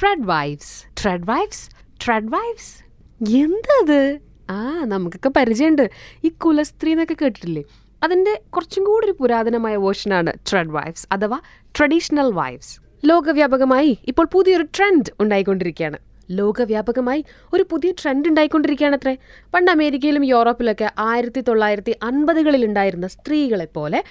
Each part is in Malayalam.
Trad wives trad wives trad wives എന്തത്? ആ നമുക്കൊക്കെ പരിചയമുണ്ട്. ഈ കുലസ്ത്രീ എന്നൊക്കെ കേട്ടിട്ടില്ലേ? അതിന്റെ കുറച്ചും കൂടി ഒരു പുരാതനമായ വേർഷനാണ് ട്രെഡ് വൈഫ്സ് അഥവാ ട്രഡീഷണൽ വൈഫ്സ് ലോകവ്യാപകമായി ഇപ്പോൾ പുതിയൊരു ട്രെൻഡ് ഉണ്ടായിക്കൊണ്ടിരിക്കുകയാണ്. ലോകവ്യാപകമായി ഒരു പുതിയ ട്രെൻഡ് ഉണ്ടായിക്കൊണ്ടിരിക്കുകയാണ് അത്രേ പണ്ട് അമേരിക്കയിലും യൂറോപ്പിലൊക്കെ ആയിരത്തി തൊള്ളായിരത്തി അൻപതുകളിൽ ഉണ്ടായിരുന്ന സ്ത്രീകളെ പോലെ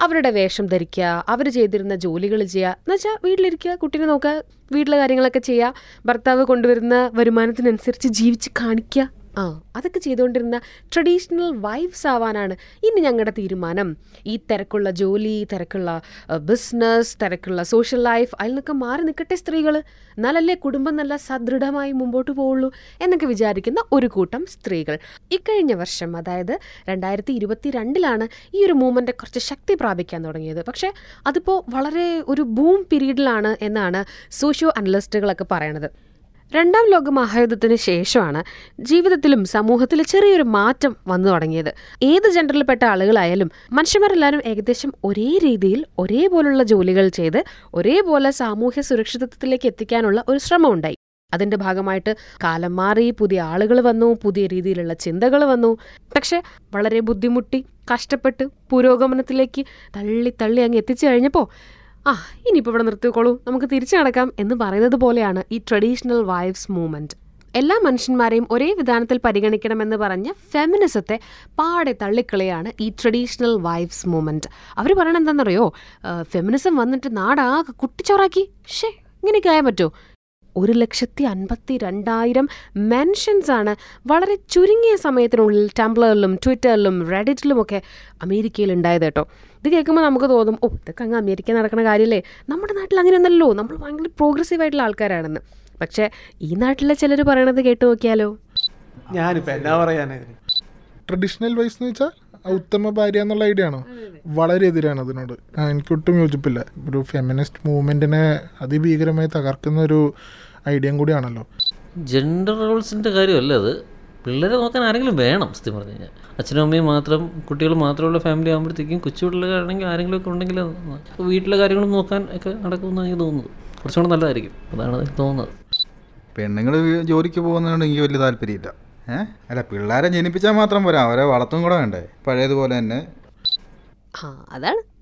അവരുടെ വേഷം ധരിക്കുക അവർ ചെയ്തിരുന്ന ജോലികൾ ചെയ്യുക. എന്നുവെച്ചാൽ വീട്ടിലിരിക്കുക കുട്ടീനെ നോക്കുക വീട്ടിലെ കാര്യങ്ങളൊക്കെ ചെയ്യുക ഭർത്താവ് കൊണ്ടുവരുന്ന വരുമാനത്തിനനുസരിച്ച് ജീവിച്ച് കാണിക്കുക. ആ അതൊക്കെ ചെയ്തുകൊണ്ടിരുന്ന ട്രഡീഷണൽ വൈഫ്സ് ആവാനാണ് ഇനി ഞങ്ങളുടെ തീരുമാനം. ഈ തിരക്കുള്ള ജോലി തിരക്കുള്ള ബിസിനസ് തിരക്കുള്ള സോഷ്യൽ ലൈഫ് അതിൽ നിന്നൊക്കെ മാറി നിൽക്കട്ടെ സ്ത്രീകൾ എന്നാലല്ലേ കുടുംബം നല്ല സദൃഢമായി മുമ്പോട്ട് പോവുള്ളൂ എന്നൊക്കെ വിചാരിക്കുന്ന ഒരു കൂട്ടം സ്ത്രീകൾ. ഇക്കഴിഞ്ഞ വർഷം അതായത് രണ്ടായിരത്തി ഇരുപത്തി രണ്ടിലാണ് ഈ ഒരു മൂവ്മെന്റ് കുറച്ച് ശക്തി പ്രാപിക്കാൻ തുടങ്ങിയത്. പക്ഷേ അതിപ്പോൾ വളരെ ഒരു ബൂം പീരീഡിലാണ് എന്നാണ് സോഷ്യോ അനലിസ്റ്റുകളൊക്കെ പറയണത്. രണ്ടാം ലോക മഹായുദ്ധത്തിന് ശേഷമാണ് ജീവിതത്തിലും സമൂഹത്തിലും ചെറിയൊരു മാറ്റം വന്നു തുടങ്ങിയത്. ഏത് ജെൻഡറിൽപ്പെട്ട ആളുകളായാലും മനുഷ്യന്മാരെല്ലാവരും ഏകദേശം ഒരേ രീതിയിൽ ഒരേപോലുള്ള ജോലികൾ ചെയ്ത് ഒരേപോലെ സാമൂഹ്യ സുരക്ഷിതത്വത്തിലേക്ക് എത്തിക്കാനുള്ള ഒരു ശ്രമം ഉണ്ടായി അതിന്റെ ഭാഗമായിട്ട് കാലം മാറി പുതിയ ആളുകൾ വന്നു പുതിയ രീതിയിലുള്ള ചിന്തകൾ വന്നു. പക്ഷെ വളരെ ബുദ്ധിമുട്ടി കഷ്ടപ്പെട്ട് പുരോഗമനത്തിലേക്ക് തള്ളി തള്ളി അങ്ങ് എത്തിച്ചു കഴിഞ്ഞപ്പോൾ ആ ഇനിയിപ്പോൾ ഇവിടെ നിർത്തിക്കോളൂ. നമുക്ക് തിരിച്ചു നടക്കാം എന്ന് പറയുന്നത് പോലെയാണ് ഈ ട്രഡീഷണൽ വൈഫ്സ് മൂവ്മെന്റ് എല്ലാ മനുഷ്യന്മാരെയും ഒരേ വിധാനത്തിൽ പരിഗണിക്കണമെന്ന് പറഞ്ഞ ഫെമിനിസത്തെ പാടെ തള്ളിക്കളയാണ് ഈ ട്രഡീഷണൽ വൈഫ്സ് മൂവ്മെന്റ് അവർ പറയണത് എന്താണെന്നറിയോ ഫെമിനിസം വന്നിട്ട് നാടാകെ കുട്ടിച്ചോറാക്കി. ഷേ ഇങ്ങനെയൊക്കെ ആയാൽ പറ്റുമോ ഒരു ലക്ഷത്തി അൻപത്തി രണ്ടായിരം മെൻഷൻസ് ആണ് വളരെ ചുരുങ്ങിയ സമയത്തിനുള്ളിൽ ടംബ്ലറിലും ട്വിറ്ററിലും റെഡിറ്റിലുമൊക്കെ അമേരിക്കയിൽ ഉണ്ടായത് കേട്ടോ. ഇത് കേൾക്കുമ്പോൾ നമുക്ക് തോന്നും ഓ ഇതൊക്കെ അങ്ങ് അമേരിക്ക നടക്കുന്ന കാര്യമല്ലേ നമ്മുടെ നാട്ടിൽ അങ്ങനെയൊന്നല്ലോ നമ്മൾ ഭയങ്കര പ്രോഗ്രസീവ് ആയിട്ടുള്ള ആൾക്കാരാണെന്ന്. പക്ഷേ ഈ നാട്ടിലെ ചിലർ പറയണത് കേട്ട് നോക്കിയാലോ? ഞാനിപ്പോൾ എന്നാ പറയാനായിരുന്നു ട്രഡീഷണൽ വൈസ് എന്ന് വെച്ചാൽ ഉത്തമ ഭാര്യ എന്നുള്ള ഐഡിയ ആണോ? വളരെ എതിരാണ് അതിനോട്. എനിക്കൊട്ടും എനിക്ക് ഒട്ടും യോജിപ്പില്ല. ഒരു ഫെമിനിസ്റ്റ് മൂവ്മെന്റിനെ അതിഭീകരമായി തകർക്കുന്ന ഒരു ഐഡിയയും കൂടിയാണല്ലോ. ജെൻഡർ റോൾസിന്റെ കാര്യമല്ല അത്? പിള്ളേരെ നോക്കാൻ ആരെങ്കിലും വേണം സത്യം പറഞ്ഞു കഴിഞ്ഞാൽ. അച്ഛനും അമ്മയും മാത്രം കുട്ടികൾ മാത്രമുള്ള ഫാമിലി ആകുമ്പോഴത്തേക്കും കൊച്ചു പിള്ളേരാണെങ്കിൽ ആരെങ്കിലും ഒക്കെ ഉണ്ടെങ്കിൽ വീട്ടിലെ കാര്യങ്ങളും നോക്കാൻ ഒക്കെ നടക്കുമെന്നാണ് എനിക്ക് തോന്നുന്നത്. കുറച്ചുകൂടെ നല്ലതായിരിക്കും. അതാണ് എനിക്ക് തോന്നുന്നത്. പെണ്ണുങ്ങൾ ജോലിക്ക് പോകുന്നതുകൊണ്ട് എനിക്ക് വലിയ താല്പര്യമില്ല. ഏ? അല്ല പിള്ളേരെ ജനിപ്പിച്ചാൽ മാത്രം പോരാ. അവരെ വളർത്തും കൂടെ വേണ്ടേ. പഴയതുപോലെ തന്നെ. ആ അതാണ്.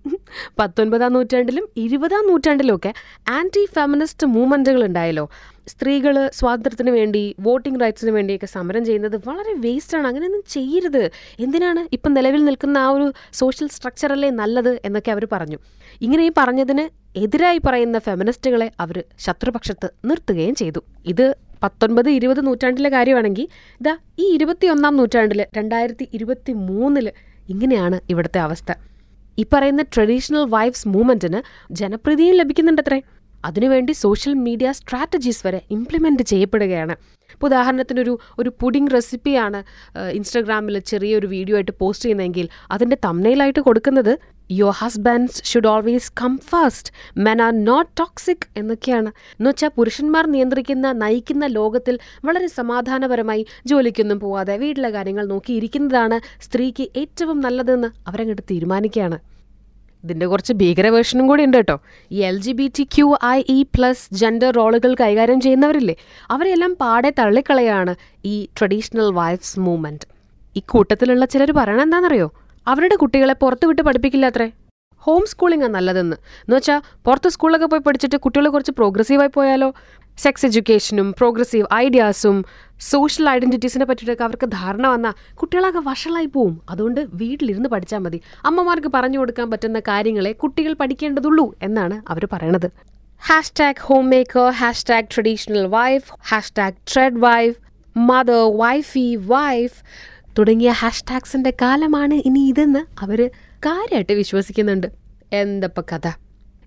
പത്തൊൻപതാം നൂറ്റാണ്ടിലും ഇരുപതാം നൂറ്റാണ്ടിലും ഒക്കെ ആന്റി ഫെമിനിസ്റ്റ് മൂവ്മെന്റുകൾ ഉണ്ടായല്ലോ. സ്ത്രീകൾ സ്വാതന്ത്ര്യത്തിന് വേണ്ടി വോട്ടിംഗ് റൈറ്റ്സിന് വേണ്ടിയൊക്കെ സമരം ചെയ്യുന്നത് വളരെ വേസ്റ്റാണ് അങ്ങനെയൊന്നും ചെയ്യരുത്. എന്തിനാണ് ഇപ്പം നിലവിൽ നിൽക്കുന്ന ആ ഒരു സോഷ്യൽ സ്ട്രക്ചറല്ലേ നല്ലത് എന്നൊക്കെ അവർ പറഞ്ഞു. ഇങ്ങനെ ഈ പറഞ്ഞതിന് എതിരായി പറയുന്ന ഫെമിനിസ്റ്റുകളെ അവർ ശത്രുപക്ഷത്ത് നിർത്തുകയും ചെയ്തു. ഇത് പത്തൊൻപത് ഇരുപത് നൂറ്റാണ്ടിലെ കാര്യമാണെങ്കിൽ ഇതാ ഈ ഇരുപത്തിയൊന്നാം നൂറ്റാണ്ടിൽ രണ്ടായിരത്തി ഇരുപത്തി മൂന്നിൽ ഇങ്ങനെയാണ് ഇവിടുത്തെ അവസ്ഥ. ഈ പറയുന്ന ട്രഡീഷണൽ വൈഫ്സ് മൂവ്മെന്റിന് ജനപ്രീതിയും ലഭിക്കുന്നുണ്ടത്രേ. അതിനുവേണ്ടി സോഷ്യൽ മീഡിയ സ്ട്രാറ്റജീസ് വരെ ഇംപ്ലിമെന്റ് ചെയ്യപ്പെടുകയാണ്. ഇപ്പോൾ ഉദാഹരണത്തിനൊരു ഒരു പുഡിംഗ് റെസിപ്പിയാണ് ഇൻസ്റ്റഗ്രാമിൽ ചെറിയൊരു വീഡിയോ ആയിട്ട് പോസ്റ്റ് ചെയ്യുന്നതെങ്കിൽ അതിന്റെ തമ്മനയിലായിട്ട് കൊടുക്കുന്നത് your husbands should always come first men are not toxic എന്നൊക്കെയാണ്. എന്നുവെച്ചാൽ പുരുഷന്മാർ നിയന്ത്രിക്കുന്ന നയിക്കുന്ന ലോകത്തിൽ വളരെ സമാധാനപരമായി ജോലിക്കൊന്നും പോവാതെ വീട്ടിലെ കാര്യങ്ങൾ നോക്കിയിരിക്കുന്നതാണ് സ്ത്രീക്ക് ഏറ്റവും നല്ലതെന്ന് അവരങ്ങോട്ട് തീരുമാനിക്കുകയാണ്. ഇതിന്റെ കുറച്ച് ഭീകര വേർഷനും കൂടി ഉണ്ട് കേട്ടോ. ഈ L G B T Q I E plus gender റോളുകൾ കൈകാര്യം ചെയ്യുന്നവരില്ലേ? അവരെല്ലാം പാടെ തള്ളിക്കളയാണ് ഈ ട്രഡീഷണൽ വൈഫ്സ് മൂവ്മെന്റ് ഈ കൂട്ടത്തിലുള്ള ചിലർ പറയണത് എന്താണെന്നറിയോ അവരുടെ കുട്ടികളെ പുറത്തു വിട്ട് പഠിപ്പിക്കില്ല അത്രേ. ഹോം സ്കൂളിംഗ് ആണ് നല്ലതെന്ന്. എന്ന് വെച്ചാൽ പുറത്ത് സ്കൂളിലൊക്കെ പോയി പഠിച്ചിട്ട് കുട്ടികൾ കുറച്ച് പ്രോഗ്രസീവായി പോയാലോ? സെക്സ് എഡ്യൂക്കേഷനും പ്രോഗ്രസീവ് ഐഡിയാസും സോഷ്യൽ ഐഡന്റിറ്റീസിനെ പറ്റിയിട്ടൊക്കെ അവർക്ക് ധാരണ വന്നാൽ കുട്ടികളൊക്കെ വഷളായി പോവും. അതുകൊണ്ട് വീട്ടിലിരുന്ന് പഠിച്ചാൽ മതി. അമ്മമാർക്ക് പറഞ്ഞു കൊടുക്കാൻ പറ്റുന്ന കാര്യങ്ങളെ കുട്ടികൾ പഠിക്കേണ്ടതുള്ളൂ എന്നാണ് അവർ പറയണത്. Hashtag homemaker hashtag traditional wife hashtag trad wife mother wifey wife തുടങ്ങിയ ഹാഷ്ടാഗ്സിന്റെ കാലമാണ് ഇനി ഇതെന്ന് അവർ കാര്യമായിട്ട് വിശ്വസിക്കുന്നുണ്ട്. എന്തപ്പ കഥ?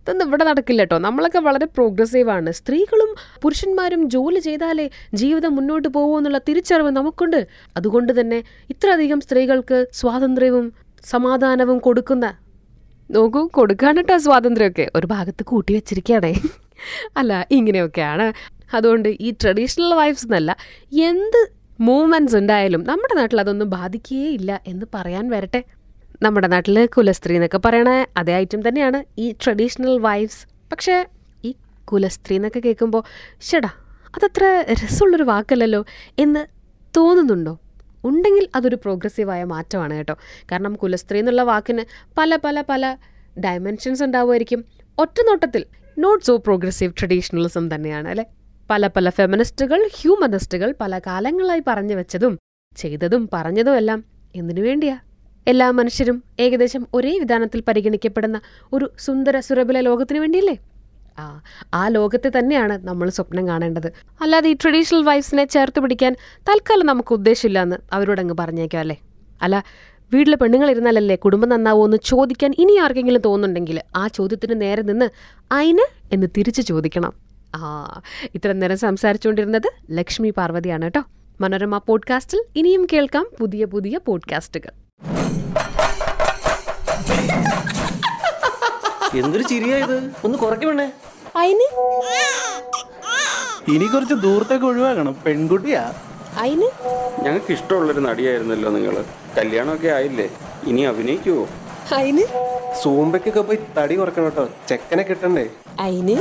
ഇതൊന്നും ഇവിടെ നടക്കില്ല കേട്ടോ നമ്മളൊക്കെ വളരെ പ്രോഗ്രസീവ് ആണ്. സ്ത്രീകളും പുരുഷന്മാരും ജോലി ചെയ്താലേ ജീവിതം മുന്നോട്ട് പോകുമോ എന്നുള്ള തിരിച്ചറിവ് നമുക്കുണ്ട്. അതുകൊണ്ട് തന്നെ ഇത്രയധികം സ്ത്രീകൾക്ക് സ്വാതന്ത്ര്യവും സമാധാനവും കൊടുക്കുന്ന നോക്കൂ കൊടുക്കാണ് കേട്ടോ സ്വാതന്ത്ര്യമൊക്കെ ഒരു ഭാഗത്ത് കൂട്ടി വെച്ചിരിക്കുകയാണേ അല്ല ഇങ്ങനെയൊക്കെയാണ്. അതുകൊണ്ട് ഈ ട്രഡീഷണൽ വൈഫ്സ് എന്നല്ല എന്ത് മൂവ്മെന്റ്സ് ഉണ്ടായാലും നമ്മുടെ നാട്ടിൽ അതൊന്നും ബാധിക്കുകയേ ഇല്ല എന്ന് പറയാൻ വരട്ടെ. നമ്മുടെ നാട്ടിൽ കുലസ്ത്രീ എന്നൊക്കെ പറയണ അതേ ഐറ്റം തന്നെയാണ് ഈ ട്രഡീഷണൽ വൈഫ്സ് പക്ഷേ ഈ കുലസ്ത്രീ എന്നൊക്കെ കേൾക്കുമ്പോൾ ഷടാ അതത്ര രസമുള്ളൊരു വാക്കല്ലല്ലോ എന്ന് തോന്നുന്നുണ്ടോ? ഉണ്ടെങ്കിൽ അതൊരു പ്രോഗ്രസീവായ മാറ്റമാണ് കേട്ടോ. കാരണം കുലസ്ത്രീ എന്നുള്ള വാക്കിന് പല പല പല ഡയമെൻഷൻസ് ഉണ്ടാവുമായിരിക്കും. ഒറ്റ നോട്ടത്തിൽ നോട്ട് സോ പ്രോഗ്രസീവ് ട്രഡീഷണലിസം തന്നെയാണ് അല്ലേ? പല പല ഫെമിനിസ്റ്റുകൾ ഹ്യൂമനിസ്റ്റുകൾ പല കാലങ്ങളായി പറഞ്ഞു വെച്ചതും ചെയ്തതും പറഞ്ഞതും എല്ലാം എന്തിനു വേണ്ടിയാ? എല്ലാ മനുഷ്യരും ഏകദേശം ഒരേ വിധാനത്തിൽ പരിഗണിക്കപ്പെടുന്ന ഒരു സുന്ദര സുരഭില ലോകത്തിനു വേണ്ടിയല്ലേ? ആ ആ ലോകത്തെ തന്നെയാണ് നമ്മൾ സ്വപ്നം കാണേണ്ടത്. അല്ലാതെ ഈ ട്രഡീഷണൽ വൈഫ്സിനെ ചേർത്ത് പിടിക്കാൻ തൽക്കാലം നമുക്ക് ഉദ്ദേശമില്ല എന്ന് അവരോടങ്ങ് പറഞ്ഞേക്കാം അല്ലേ? അല്ല വീട്ടിലെ പെണ്ണുങ്ങളിരുന്നാലല്ലേ കുടുംബം നന്നാവോ എന്ന് ചോദിക്കാൻ ഇനി ആർക്കെങ്കിലും തോന്നുന്നുണ്ടെങ്കിൽ ആ ചോദ്യത്തിന് നേരെ നിന്ന് അയിന് എന്ന് തിരിച്ചു ചോദിക്കണം. ആ ഇത്ര നേരം സംസാരിച്ചുകൊണ്ടിരുന്നത് ലക്ഷ്മി പാർവതിയാണ് കേട്ടോ. മനോരമ പോഡ്കാസ്റ്റിൽ ഇനിയും കേൾക്കാം പുതിയ പുതിയ പോഡ്കാസ്റ്റുകൾ. എന്തൊരു ചിരിയായത് ഒന്ന് കുറയ്ക്കണേ അയിന്? ഇനി കുറച്ച് ദൂരത്തേക്ക് ഒഴിവാക്കണം. പെൺകുട്ടിയാ. അയിന്? ഞങ്ങൾക്ക് ഇഷ്ടമുള്ളൊരു നടിയായിരുന്നല്ലോ നിങ്ങൾ കല്യാണമൊക്കെ ആയില്ലേ? ഇനി അഭിനയിക്കുവോ? അയിന്? സൂമ്പയ്ക്കൊക്കെ പോയി തടി കുറക്കണം കേട്ടോ. ചെക്കനെ കിട്ടണ്ടേ? അയിന്?